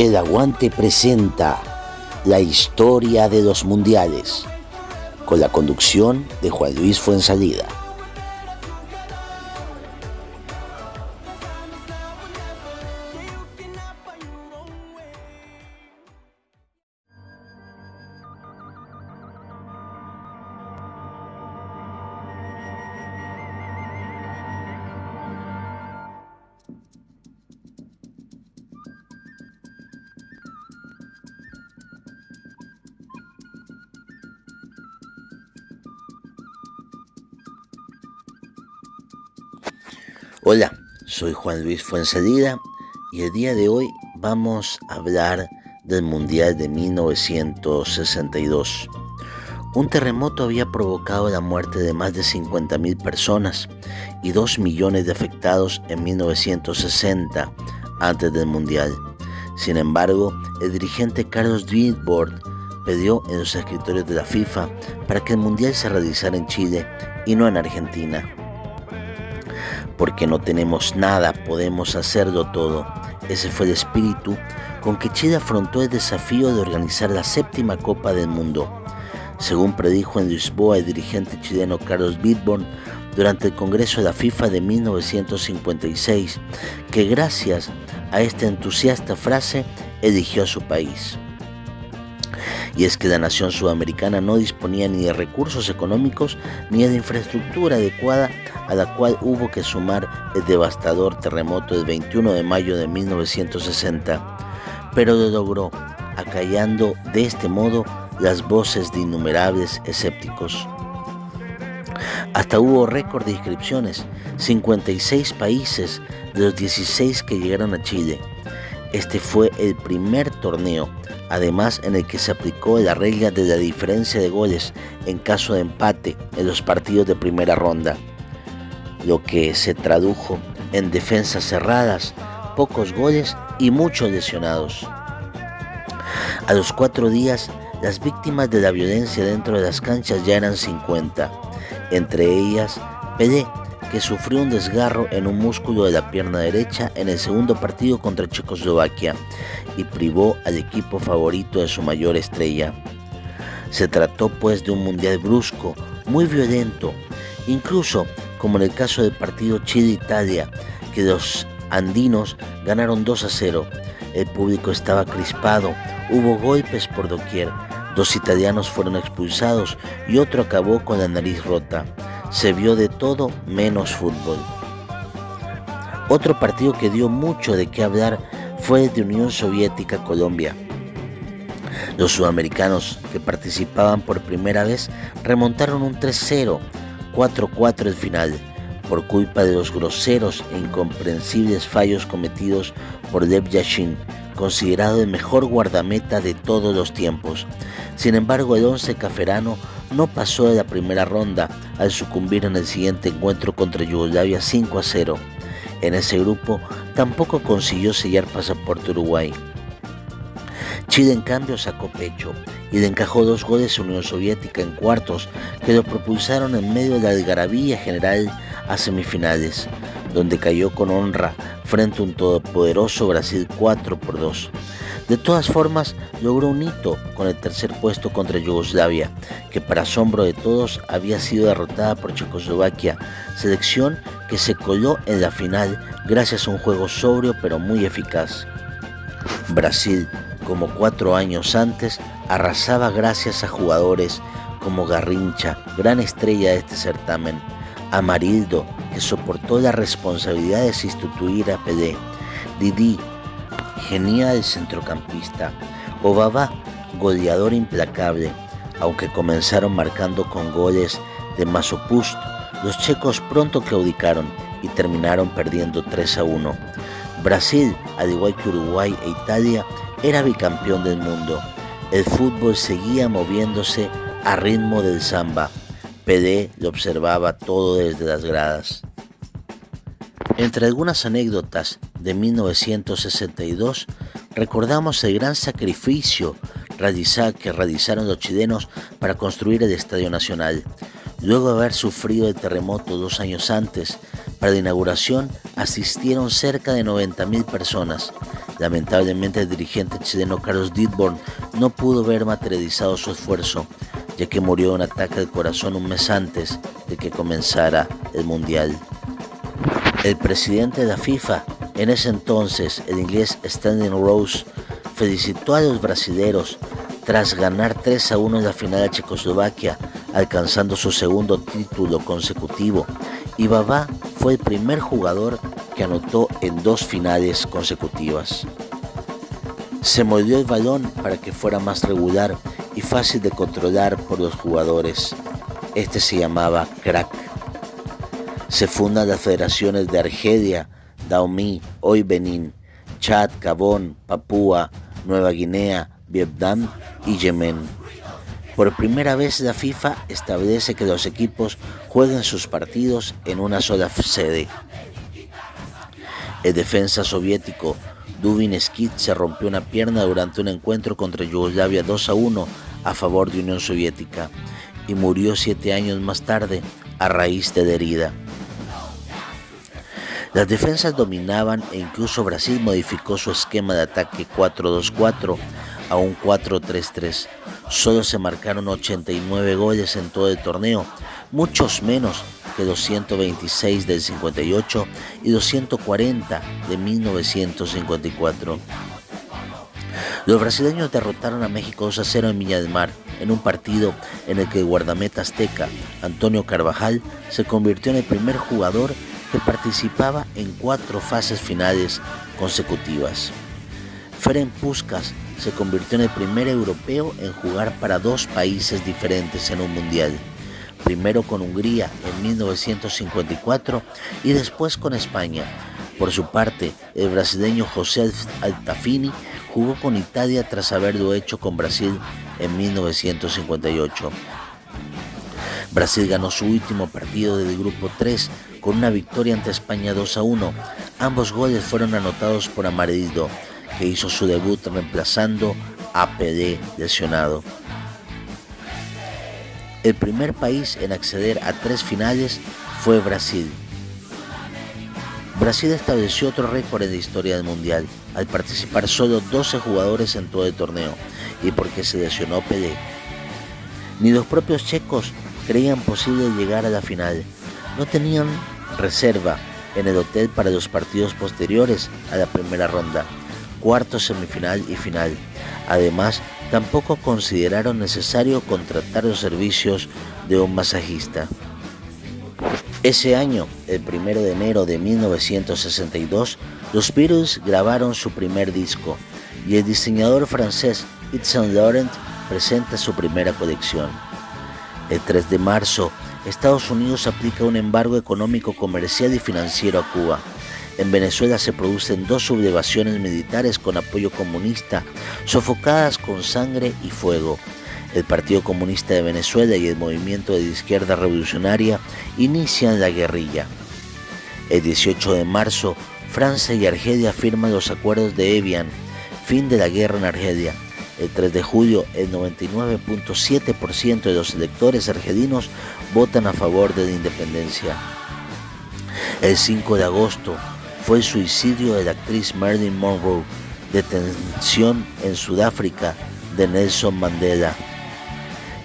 El Aguante presenta la historia de los mundiales con la conducción de Juan Luis Fuensalida. Hola, soy Juan Luis Fuensalida y el día de hoy vamos a hablar del Mundial de 1962. Un terremoto había provocado la muerte de más de 50.000 personas y 2 millones de afectados en 1960, antes del Mundial. Sin embargo, el dirigente Carlos Dwitbord pidió en los escritorios de la FIFA para que el Mundial se realizara en Chile y no en Argentina porque no tenemos nada, podemos hacerlo todo. Ese fue el espíritu con que Chile afrontó el desafío de organizar la séptima Copa del Mundo. Según predijo en Lisboa el dirigente chileno Carlos Bidborn durante el Congreso de la FIFA de 1956, que gracias a esta entusiasta frase eligió a su país y es que la nación sudamericana no disponía ni de recursos económicos ni de infraestructura adecuada a la cual hubo que sumar el devastador terremoto del 21 de mayo de 1960, pero lo logró, acallando de este modo las voces de innumerables escépticos. Hasta hubo récord de inscripciones, 56 países de los 16 que llegaron a Chile. Este fue el primer torneo además en el que se aplicó la regla de la diferencia de goles en caso de empate en los partidos de primera ronda, lo que se tradujo en defensas cerradas, pocos goles y muchos lesionados. A los cuatro días, las víctimas de la violencia dentro de las canchas ya eran 50, entre ellas Pelé, que sufrió un desgarro en un músculo de la pierna derecha en el segundo partido contra Checoslovaquia y privó al equipo favorito de su mayor estrella. Se trató pues de un mundial brusco, muy violento, incluso como en el caso del partido Chile-Italia, que los andinos ganaron 2 a 0. El público estaba crispado, hubo golpes por doquier, dos italianos fueron expulsados y otro acabó con la nariz rota se vio de todo menos fútbol. Otro partido que dio mucho de qué hablar fue el de Unión Soviética Colombia. Los sudamericanos que participaban por primera vez remontaron un 3-0, 4-4 el final, por culpa de los groseros e incomprensibles fallos cometidos por Lev Yashin, considerado el mejor guardameta de todos los tiempos. Sin embargo, el once caferano no pasó de la primera ronda al sucumbir en el siguiente encuentro contra Yugoslavia 5 a 0. En ese grupo tampoco consiguió sellar pasaporte Uruguay. Chile en cambio sacó pecho y le encajó dos goles a Unión Soviética en cuartos que lo propulsaron en medio de la algarabía general a semifinales, donde cayó con honra frente a un todopoderoso Brasil 4 por 2. De todas formas, logró un hito con el tercer puesto contra Yugoslavia, que para asombro de todos había sido derrotada por Checoslovaquia, selección que se coló en la final gracias a un juego sobrio pero muy eficaz. Brasil, como cuatro años antes, arrasaba gracias a jugadores como Garrincha, gran estrella de este certamen, Amarildo, que soportó la responsabilidad de sustituir a Pelé, Didi, genial centrocampista, Obaba, goleador implacable, aunque comenzaron marcando con goles de Masopust, los checos pronto claudicaron y terminaron perdiendo 3 a 1. Brasil, al igual que Uruguay e Italia, era bicampeón del mundo. El fútbol seguía moviéndose a ritmo del samba. Pelé lo observaba todo desde las gradas. Entre algunas anécdotas de 1962, recordamos el gran sacrificio que realizaron los chilenos para construir el Estadio Nacional. Luego de haber sufrido el terremoto dos años antes, Para la inauguración asistieron cerca de 90.000 personas. Lamentablemente el dirigente chileno Carlos Didborn no pudo ver materializado su esfuerzo, ya que murió de un ataque al corazón un mes antes de que comenzara el Mundial. El presidente de la FIFA, en ese entonces el inglés Stanley Rose, felicitó a los brasileños tras ganar 3 a 1 en la final de Checoslovaquia, alcanzando su segundo título consecutivo, y Babá fue el primer jugador que anotó en dos finales consecutivas. Se moldeó el balón para que fuera más regular y fácil de controlar por los jugadores. Este se llamaba crack. Se fundan las federaciones de Argelia, Daomi, Hoy Benín, Chad, Gabón, Papúa, Nueva Guinea, Vietnam y Yemen. Por primera vez la FIFA establece que los equipos jueguen sus partidos en una sola sede. El defensa soviético Dubin Skid se rompió una pierna durante un encuentro contra Yugoslavia 2 a 1 a favor de Unión Soviética y murió siete años más tarde a raíz de la herida. Las defensas dominaban e incluso Brasil modificó su esquema de ataque 4-2-4 a un 4-3-3. Solo se marcaron 89 goles en todo el torneo, muchos menos que 226 del 58 y 240 de 1954. Los brasileños derrotaron a México 2 a 0 en Viña del Mar, en un partido en el que el guardameta azteca Antonio Carvajal se convirtió en el primer jugador que participaba en cuatro fases finales consecutivas. Ferenc Puskas se convirtió en el primer europeo en jugar para dos países diferentes en un mundial, primero con Hungría en 1954 y después con España. Por su parte, el brasileño José Altafini jugó con Italia tras haberlo hecho con Brasil en 1958. Brasil ganó su último partido del grupo 3 con una victoria ante España 2 a 1. Ambos goles fueron anotados por Amarildo, que hizo su debut reemplazando a PD lesionado. El primer país en acceder a tres finales fue Brasil. Brasil estableció otro récord en la historia del Mundial, al participar solo 12 jugadores en todo el torneo, y porque se lesionó PD. Ni los propios checos creían posible llegar a la final. No tenían reserva en el hotel para los partidos posteriores a la primera ronda cuarto, semifinal y final. Además, tampoco consideraron necesario contratar los servicios de un masajista. Ese año, el 1 de enero de 1962, los Beatles grabaron su primer disco y el diseñador francés Yves Laurent presenta su primera colección. El 3 de marzo, Estados Unidos aplica un embargo económico, comercial y financiero a Cuba en Venezuela se producen dos sublevaciones militares con apoyo comunista, sofocadas con sangre y fuego. El Partido Comunista de Venezuela y el Movimiento de Izquierda Revolucionaria inician la guerrilla. El 18 de marzo, Francia y Argelia firman los acuerdos de Evian, fin de la guerra en Argelia. El 3 de julio, el 99.7% de los electores argelinos votan a favor de la independencia. El 5 de agosto, fue el suicidio de la actriz Marilyn Monroe, detención en Sudáfrica de Nelson Mandela.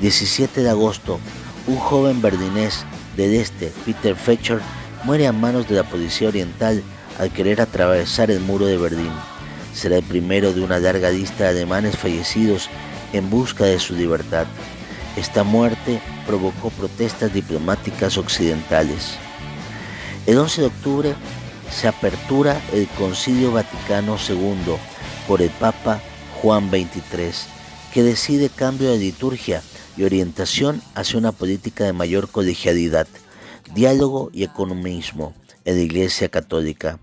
17 de agosto, un joven berlinés del este, Peter Fetcher, muere a manos de la policía oriental al querer atravesar el muro de Berlín. Será el primero de una larga lista de alemanes fallecidos en busca de su libertad. Esta muerte provocó protestas diplomáticas occidentales. El 11 de octubre se apertura el Concilio Vaticano II por el Papa Juan XXIII, que decide cambio de liturgia y orientación hacia una política de mayor colegialidad, diálogo y economismo en la Iglesia Católica.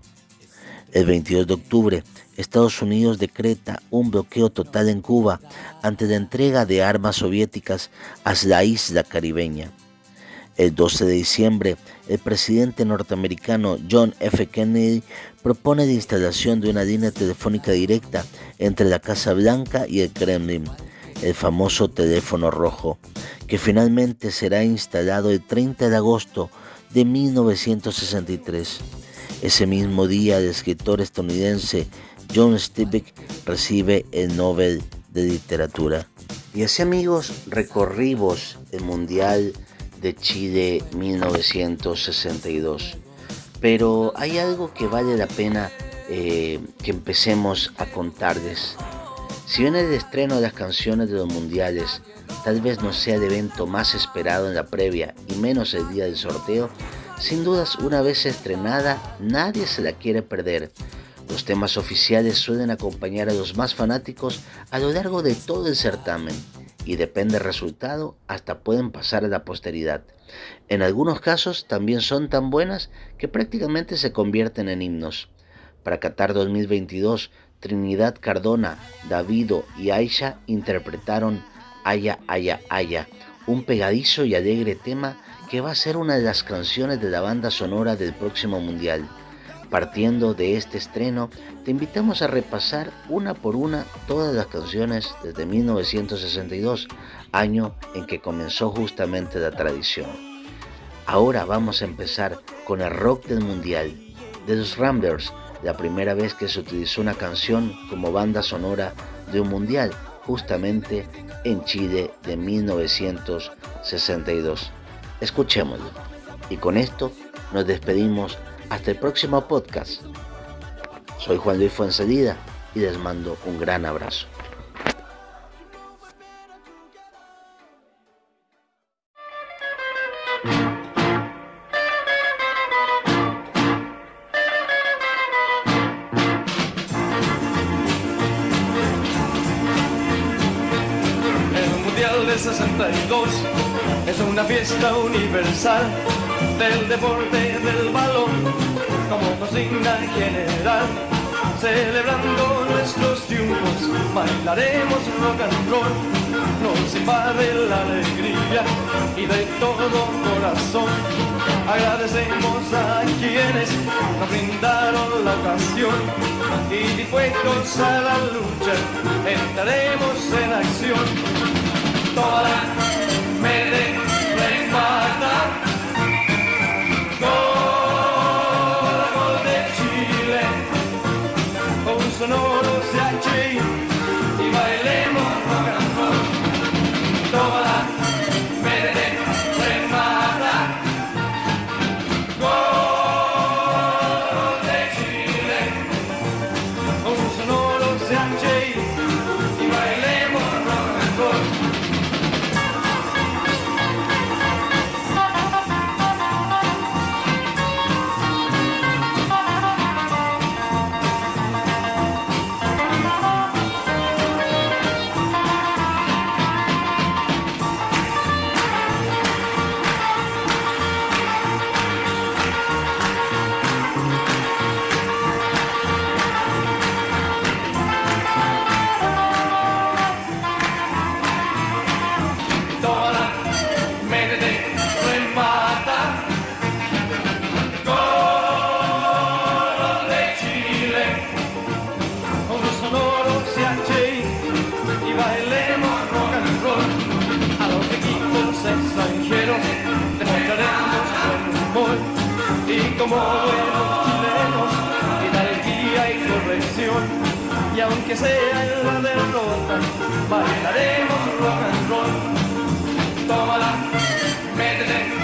El 22 de octubre, Estados Unidos decreta un bloqueo total en Cuba ante la entrega de armas soviéticas a la isla caribeña. El 12 de diciembre, el presidente norteamericano John F. Kennedy propone la instalación de una línea telefónica directa entre la Casa Blanca y el Kremlin, el famoso teléfono rojo, que finalmente será instalado el 30 de agosto de 1963. Ese mismo día el escritor estadounidense John Steinbeck recibe el Nobel de Literatura. Y así amigos recorrimos el Mundial de Chile 1962. Pero hay algo que vale la pena eh, que empecemos a contarles. Si bien el estreno de las canciones de los mundiales tal vez no sea el evento más esperado en la previa y menos el día del sorteo, sin dudas una vez estrenada nadie se la quiere perder. Los temas oficiales suelen acompañar a los más fanáticos a lo largo de todo el certamen y depende del resultado hasta pueden pasar a la posteridad. En algunos casos también son tan buenas que prácticamente se convierten en himnos. Para Qatar 2022, Trinidad Cardona, Davido y Aisha interpretaron Aya, Aya, Aya, un pegadizo y alegre tema que va a ser una de las canciones de la banda sonora del próximo Mundial. Partiendo de este estreno, te invitamos a repasar una por una todas las canciones desde 1962, año en que comenzó justamente la tradición. Ahora vamos a empezar con el rock del mundial, de los Ramblers, la primera vez que se utilizó una canción como banda sonora de un mundial, justamente en Chile de 1962. Escuchémoslo. Y con esto nos despedimos hasta el próximo podcast. Soy Juan Luis Fuensalida y les mando un gran abrazo. El Mundial de 62 es una fiesta universal del deporte del balón como consigna general. Celebrando nuestros triunfos, bailaremos rock and roll. Nos invade la alegría y de todo corazón agradecemos a quienes nos brindaron la ocasión y dispuestos a la lucha entraremos en acción. Toda la Aunque sea en la derrota, bailaremos rock and roll. Tómala, métete,